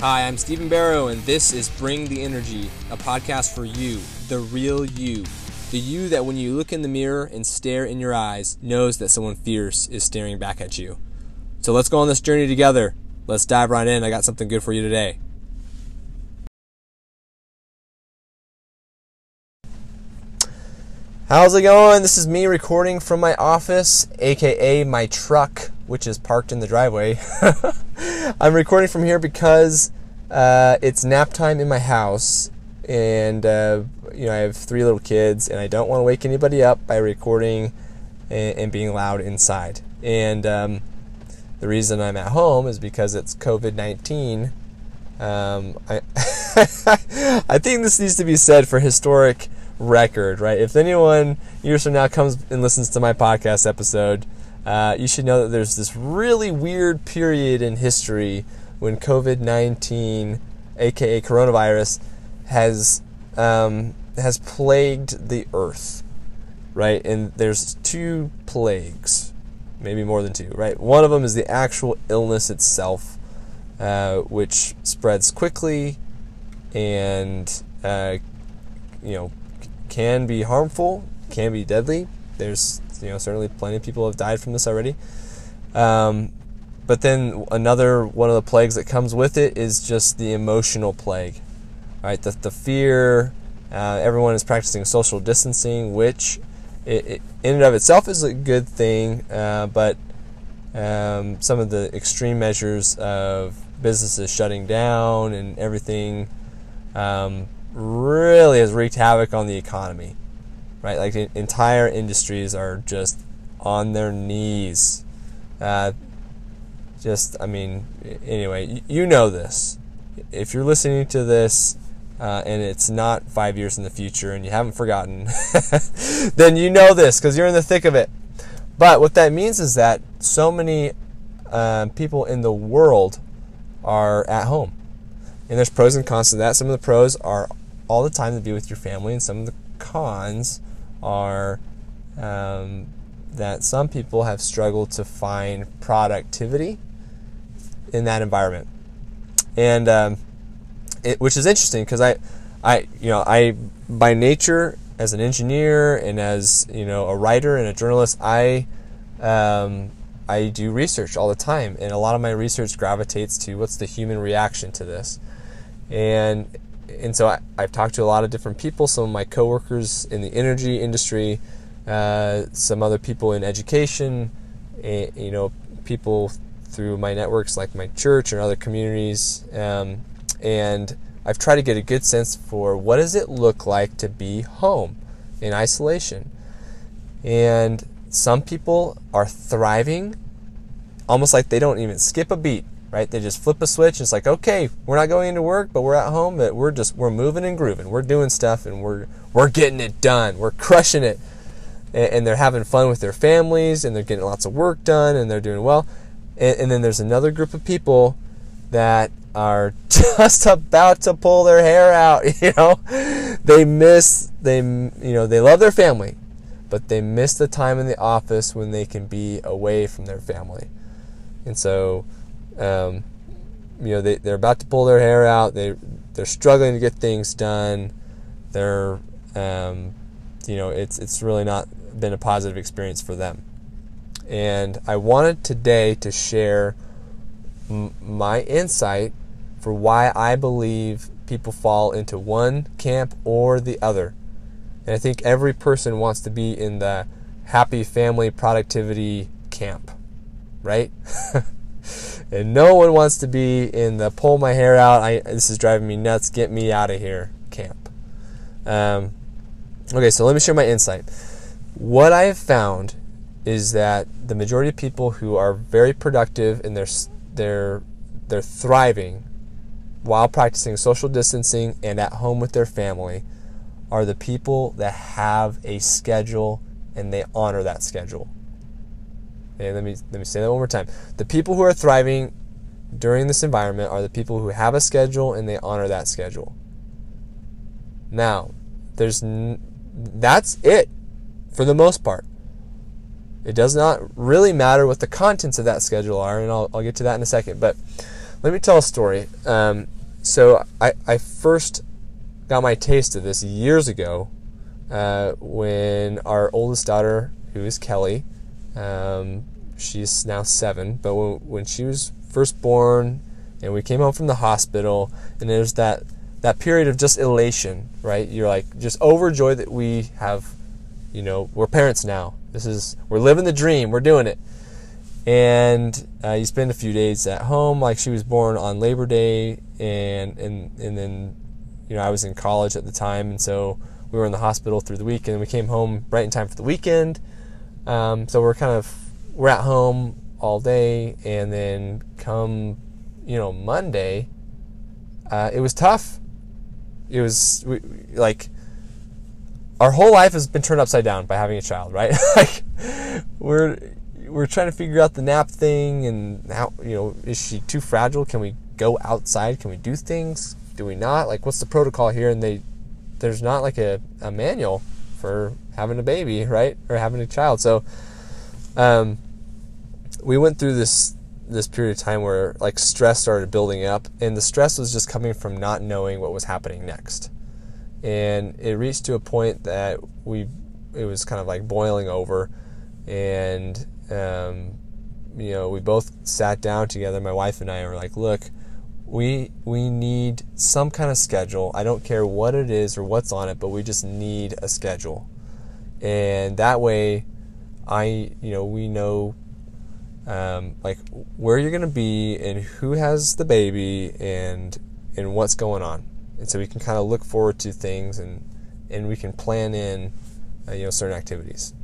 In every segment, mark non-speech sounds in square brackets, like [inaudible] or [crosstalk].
Hi, I'm Stephen Barrow, and this is Bring the Energy, a podcast for you, the real you. The you that when you look in the mirror and stare in your eyes knows that someone fierce is staring back at you. So let's go on this journey together. Let's dive right in. I got something good for you today. How's it going? This is me recording from my office, aka my truck, which is parked in the driveway. [laughs] I'm recording from here because uh, it's nap time in my house, and uh, you know I have three little kids, and I don't want to wake anybody up by recording and, and being loud inside. And um, the reason I'm at home is because it's COVID 19. Um, I, [laughs] I think this needs to be said for historic record, right? If anyone years from now comes and listens to my podcast episode, uh, you should know that there's this really weird period in history when COVID 19, aka coronavirus, has, um, has plagued the earth, right? And there's two plagues, maybe more than two, right? One of them is the actual illness itself, uh, which spreads quickly and, uh, you know, can be harmful, can be deadly. There's you know certainly plenty of people have died from this already. Um, but then another one of the plagues that comes with it is just the emotional plague, right? The the fear. Uh, everyone is practicing social distancing, which it, it, in and of itself is a good thing, uh, but um, some of the extreme measures of businesses shutting down and everything um, really has wreaked havoc on the economy, right? Like entire industries are just on their knees. Uh, just, I mean, anyway, you know this. If you're listening to this uh, and it's not five years in the future and you haven't forgotten, [laughs] then you know this because you're in the thick of it. But what that means is that so many uh, people in the world are at home. And there's pros and cons to that. Some of the pros are all the time to be with your family, and some of the cons are um, that some people have struggled to find productivity in that environment, and um, it, which is interesting because I, I, you know, I by nature as an engineer and as you know a writer and a journalist, I. Um, I do research all the time, and a lot of my research gravitates to what's the human reaction to this. And and so I, have talked to a lot of different people, some of my coworkers in the energy industry, uh, some other people in education, and, you know, people through my networks like my church and other communities. Um, and I've tried to get a good sense for what does it look like to be home in isolation. And some people are thriving almost like they don't even skip a beat right? They just flip a switch. And it's like, okay, we're not going into work, but we're at home. But we're just we're moving and grooving. We're doing stuff, and we're we're getting it done. We're crushing it, and, and they're having fun with their families, and they're getting lots of work done, and they're doing well. And, and then there's another group of people that are [laughs] just about to pull their hair out. [laughs] You know, they miss they you know they love their family, but they miss the time in the office when they can be away from their family, and so um, you know, they, they're about to pull their hair out. They they're struggling to get things done. They're um, you know, it's it's really not been a positive experience for them. And I wanted today to share m- my insight for why I believe people fall into one camp or the other. And I think every person wants to be in the happy family productivity camp, right? [laughs] and no one wants to be in the pull my hair out. I this is driving me nuts. Get me out of here camp. Um, okay, so let me share my insight. What I have found is that the majority of people who are very productive and they're they're they're thriving while practicing social distancing and at home with their family are the people that have a schedule and they honor that schedule. Okay, let me let me say that one more time. The people who are thriving during this environment are the people who have a schedule and they honor that schedule. Now, there's n- that's it for the most part. It does not really matter what the contents of that schedule are, and I'll, I'll get to that in a second. But let me tell a story. Um, so I, I first got my taste of this years ago uh, when our oldest daughter, who is Kelly, um, she's now seven, but when, when she was first born and we came home from the hospital and there's that that period of just elation, right? You're like just overjoyed that we have, you know, we're parents now. This is we're living the dream. We're doing it. And uh, you spend a few days at home, like she was born on Labor Day, and and and then, you know, I was in college at the time, and so we were in the hospital through the week, and we came home right in time for the weekend. Um, so we're kind of we're at home all day, and then come, you know, Monday, uh, it was tough it was we, like our whole life has been turned upside down by having a child, right? [laughs] like we're we're trying to figure out the nap thing and how you know is she too fragile? Can we go outside? Can we do things? Do we not? Like what's the protocol here? And they there's not like a, a manual for having a baby, right? Or having a child. So um, we went through this this period of time where like stress started building up and the stress was just coming from not knowing what was happening next and it reached to a point that we it was kind of like boiling over and um, you know we both sat down together my wife and i were like look we we need some kind of schedule. I don't care what it is or what's on it but we just need a schedule. And that way i you know we know um, like where you're going to be and who has the baby and and what's going on. And so we can kind of look forward to things and and we can plan in uh, you know certain activities.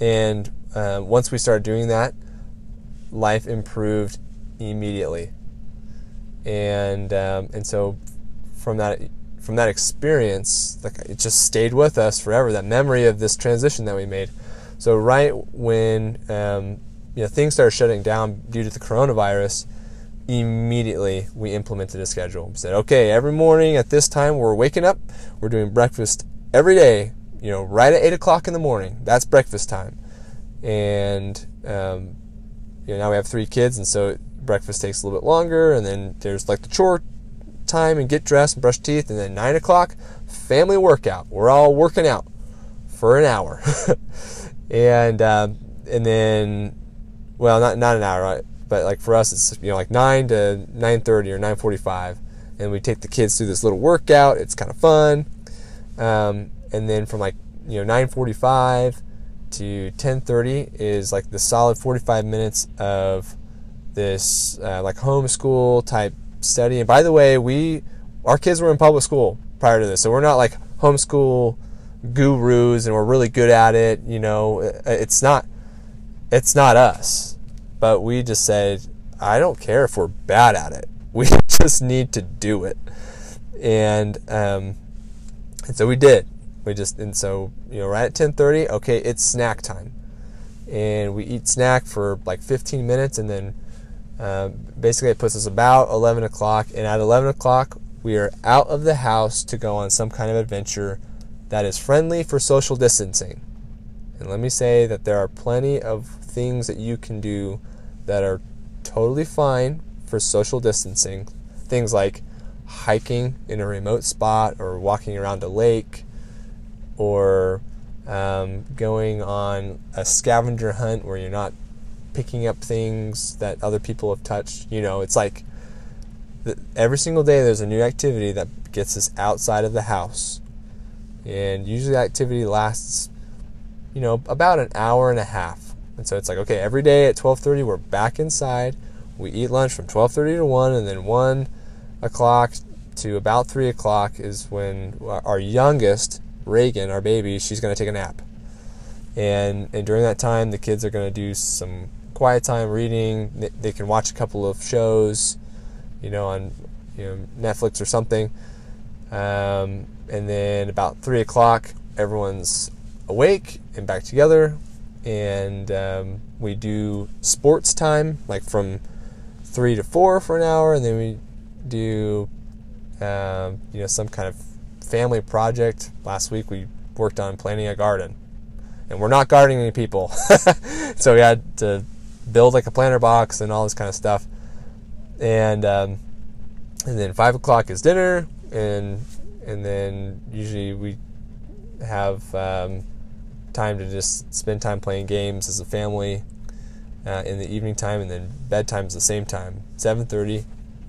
And uh, once we started doing that life improved immediately and um, and so from that from that experience like it just stayed with us forever that memory of this transition that we made so right when um, you know things started shutting down due to the coronavirus, immediately we implemented a schedule. We said, okay, every morning at this time we're waking up, we're doing breakfast every day. You know, right at eight o'clock in the morning. That's breakfast time, and um, you know now we have three kids, and so breakfast takes a little bit longer, and then there's like the chore time and get dressed and brush teeth, and then nine o'clock family workout. We're all working out for an hour, [laughs] and um, and then well, not not an hour, right? but like for us, it's you know like nine to nine thirty or nine forty five, and we take the kids through this little workout. It's kind of fun, um, and then from like you know nine forty five to ten thirty is like the solid forty five minutes of this uh, like homeschool type study. And by the way, we our kids were in public school prior to this, so we're not like homeschool gurus and we're really good at it. You know, it's not it's not us. But we just said, I don't care if we're bad at it. [laughs] We just need to do it. And um, and so we did. We just and so you know right at 10:30, okay, it's snack time, and we eat snack for like 15 minutes, and then uh, basically it puts us about 11 o'clock. And at 11 o'clock, we are out of the house to go on some kind of adventure that is friendly for social distancing. And let me say that there are plenty of things that you can do that are totally fine for social distancing. Things like hiking in a remote spot or walking around a lake or um, going on a scavenger hunt where you're not picking up things that other people have touched. You know, it's like every single day there's a new activity that gets us outside of the house. And usually the activity lasts, you know, about an hour and a half. And so it's like, okay, every day at 12:30 we're back inside. We eat lunch from 12:30 to 1, and then 1 o'clock to about 3 o'clock is when our youngest, Reagan, our baby, she's going to take a nap. And and during that time, the kids are going to do some quiet time reading. They can watch a couple of shows, you know, on you know Netflix or something. Um, and then about three o'clock, everyone's awake and back together and um, we do sports time, like from three to four for an hour, and then we do um, you know some kind of family project. Last week we worked on planting a garden, and we're not gardening people, [laughs] so we had to build like a planter box and all this kind of stuff. and um, and then five o'clock is dinner, and and then usually we have um, time to just spend time playing games as a family uh, in the evening time, and then bedtime is the same time, 7:30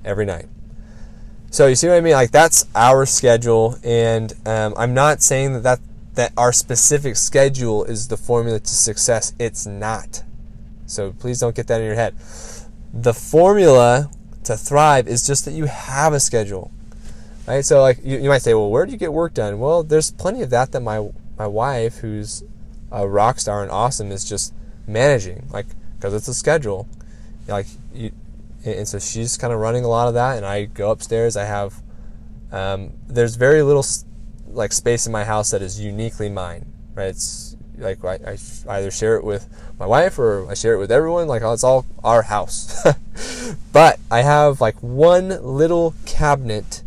every night. So you see what I mean? Like that's our schedule, and um, I'm not saying that, that that our specific schedule is the formula to success. It's not. So please don't get that in your head. The formula to thrive is just that you have a schedule. Right? So like you, you might say, well, where do you get work done? Well, there's plenty of that that my my wife, who's a rock star and awesome, is just managing. Like because it's a schedule. Like you, and so she's kind of running a lot of that, and I go upstairs. I have um, there's very little like space in my house that is uniquely mine. Right? It's like I, I either share it with my wife or I share it with everyone. Like it's all our house. [laughs] but I have like one little cabinet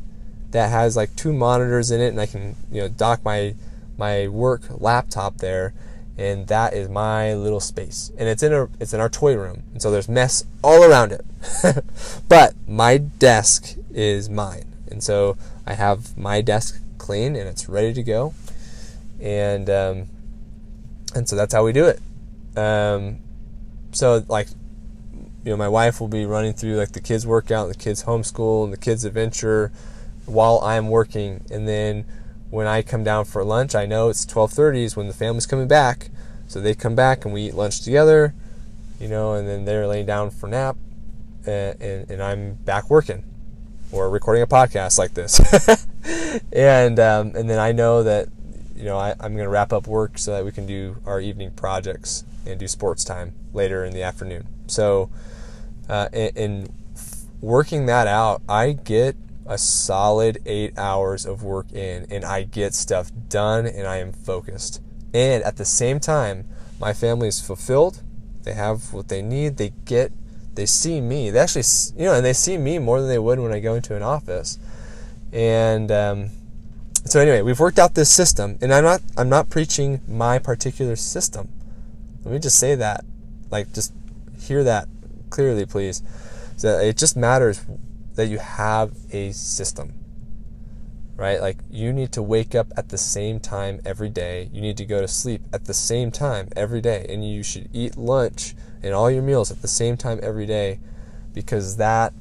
that has like two monitors in it, and I can you know dock my my work laptop there, and that is my little space. And it's in a it's in our toy room, and so there's mess all around it. [laughs] but my desk is mine, and so I have my desk clean and it's ready to go, and um, and so that's how we do it. Um, so like you know my wife will be running through like the kids workout the kids homeschool and the kids adventure while i'm working. And then when i come down for lunch i know it's 12.30 is when the family's coming back. So they come back and we eat lunch together you know and then they're laying down for nap and, and, and i'm back working or recording a podcast like this. [laughs] And um, and then i know that you know I, i'm going to wrap up work so that we can do our evening projects and do sports time later in the afternoon so uh, in, in working that out, I get a solid eight hours of work in and I get stuff done and I am focused. And at the same time, my family is fulfilled. They have what they need. They get, they see me. They actually, you know, and they see me more than they would when I go into an office. And um, so anyway, we've worked out this system, and I'm not, I'm not preaching my particular system. Let me just say that, like, just hear that clearly, please. So it just matters that you have a system, right? Like you need to wake up at the same time every day. You need to go to sleep at the same time every day. And you should eat lunch and all your meals at the same time every day because that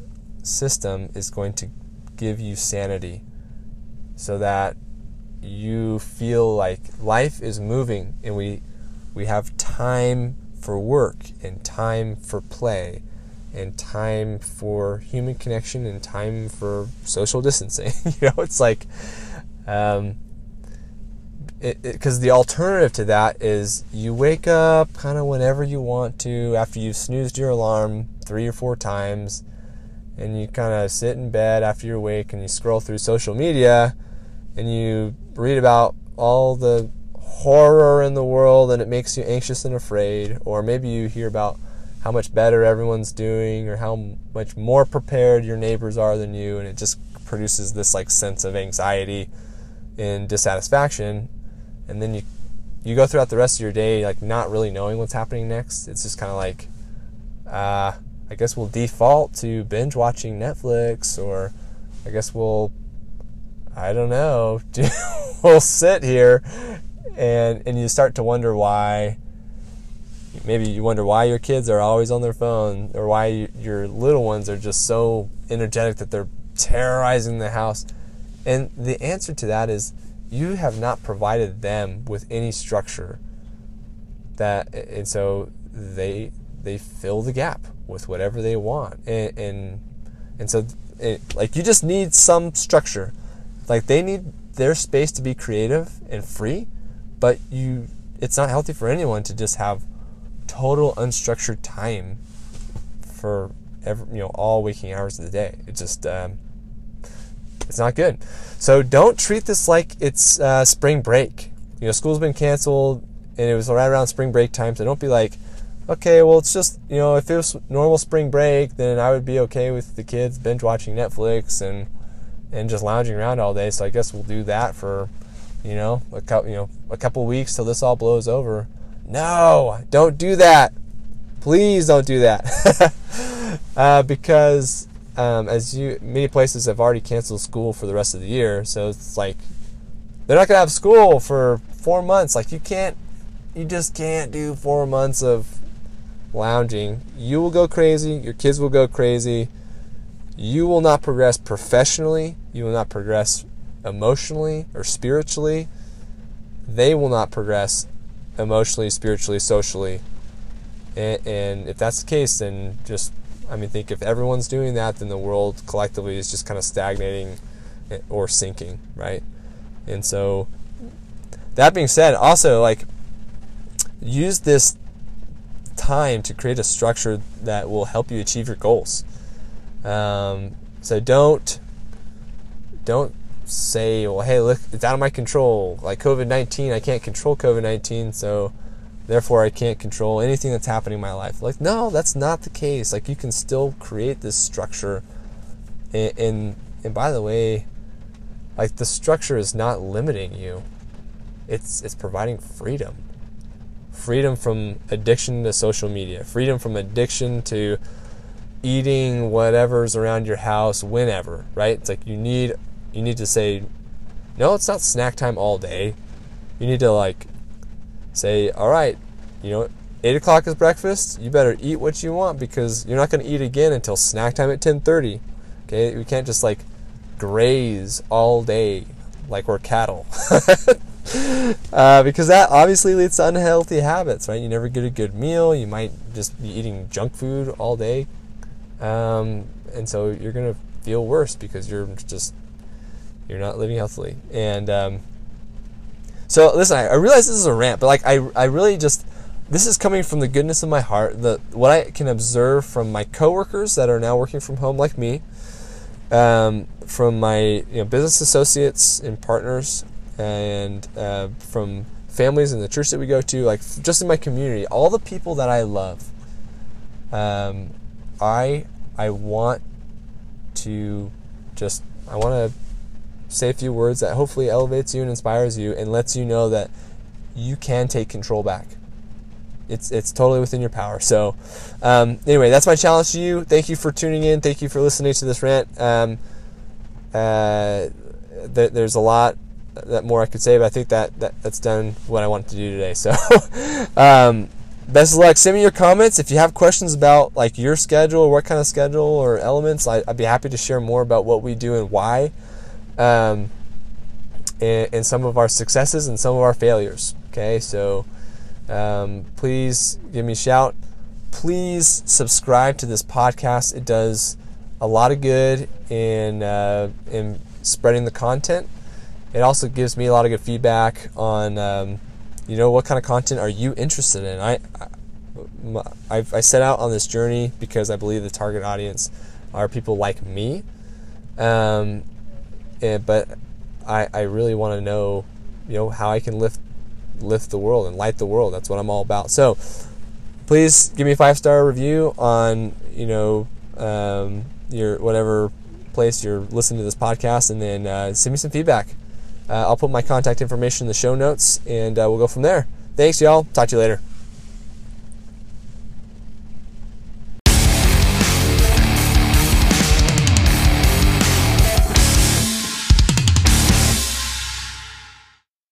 system is going to give you sanity so that you feel like life is moving and we we have time for work and time for play and time for human connection and time for social distancing. [laughs] you know, it's like, um, because the alternative to that is you wake up kind of whenever you want to after you've snoozed your alarm three or four times and you kind of sit in bed after you're awake and you scroll through social media and you read about all the horror in the world and it makes you anxious and afraid. Or maybe you hear about how much better everyone's doing or how much more prepared your neighbors are than you and it just produces this like sense of anxiety and dissatisfaction and then you you go throughout the rest of your day like not really knowing what's happening next it's just kind of like uh, i guess we'll default to binge watching netflix or i guess we'll i don't know [laughs] we'll sit here and and you start to wonder why maybe you wonder why your kids are always on their phone or why you, your little ones are just so energetic that they're terrorizing the house. And the answer to that is you have not provided them with any structure that and so they they fill the gap with whatever they want and and, and so it, like you just need some structure like they need their space to be creative and free but you it's not healthy for anyone to just have total unstructured time for every, you know all waking hours of the day. It just um, it's not good. So don't treat this like it's uh, spring break. You know, school's been canceled and it was right around spring break time. So don't be like, okay, well it's just you know if it was normal spring break, then I would be okay with the kids binge watching Netflix and and just lounging around all day. So I guess we'll do that for you know, a couple, you know, a couple weeks till this all blows over. No, don't do that. Please don't do that. [laughs] uh, because um, as you many places have already canceled school for the rest of the year, so it's like they're not gonna have school for four months. Like you can't, you just can't do four months of lounging. You will go crazy. Your kids will go crazy. You will not progress professionally. You will not progress emotionally or spiritually. They will not progress emotionally, spiritually, socially. And, and if that's the case, then just I mean, think if everyone's doing that, then the world collectively is just kind of stagnating eh, or sinking, right? And so, that being said, also like use this time to create a structure that will help you achieve your goals. Um, so don't don't say, well, hey, look, it's out of my control. Like COVID nineteen, I can't control COVID nineteen, so therefore I can't control anything that's happening in my life. Like, no, that's not the case. Like, you can still create this structure. And, and, and by the way, like the structure is not limiting you. It's it's providing freedom. Freedom from addiction to social media, freedom from addiction to eating whatever's around your house whenever, right? It's like you need you need to say no, it's not snack time all day. You need to like say, all right, you know, eight o'clock is breakfast. You better eat what you want because you're not going to eat again until snack time at ten thirty. Okay, we can't just like graze all day like we're cattle. [laughs] uh, because that obviously leads to unhealthy habits, right? You never get a good meal. You might just be eating junk food all day. Um, and so you're going to feel worse because you're just, you're not living healthily. And, um, so listen, I, I realize this is a rant, but like I, I really just this is coming from the goodness of my heart. The what I can observe from my coworkers that are now working from home, like me, um, from my you know, business associates and partners, and uh, from families in the church that we go to, like just in my community, all the people that I love. Um, I I want to just I want to say a few words that hopefully elevates you and inspires you and lets you know that you can take control back. It's it's totally within your power. So, um, anyway, that's my challenge to you. Thank you for tuning in. Thank you for listening to this rant. Um, uh, th- there's a lot that more I could say, but I think that, that that's done what I wanted to do today. So, [laughs] um, best of luck. Send me your comments if you have questions about like your schedule, what kind of schedule or elements. I, would be happy to share more about what we do and why um, and, and, some of our successes and some of our failures. Okay, so um, please give me a shout. Please subscribe to this podcast. It does a lot of good in uh, in spreading the content. It also gives me a lot of good feedback on um, you know what kind of content are you interested in. I, I I set out on this journey because I believe the target audience are people like me. Um, and, but I, I really want to know, you know, how I can lift lift the world and light the world. That's what I'm all about. So please give me a five star review on you know um, your whatever place you're listening to this podcast, and then uh, send me some feedback. Uh, I'll put my contact information in the show notes, and uh, we'll go from there. Thanks, y'all. Talk to you later.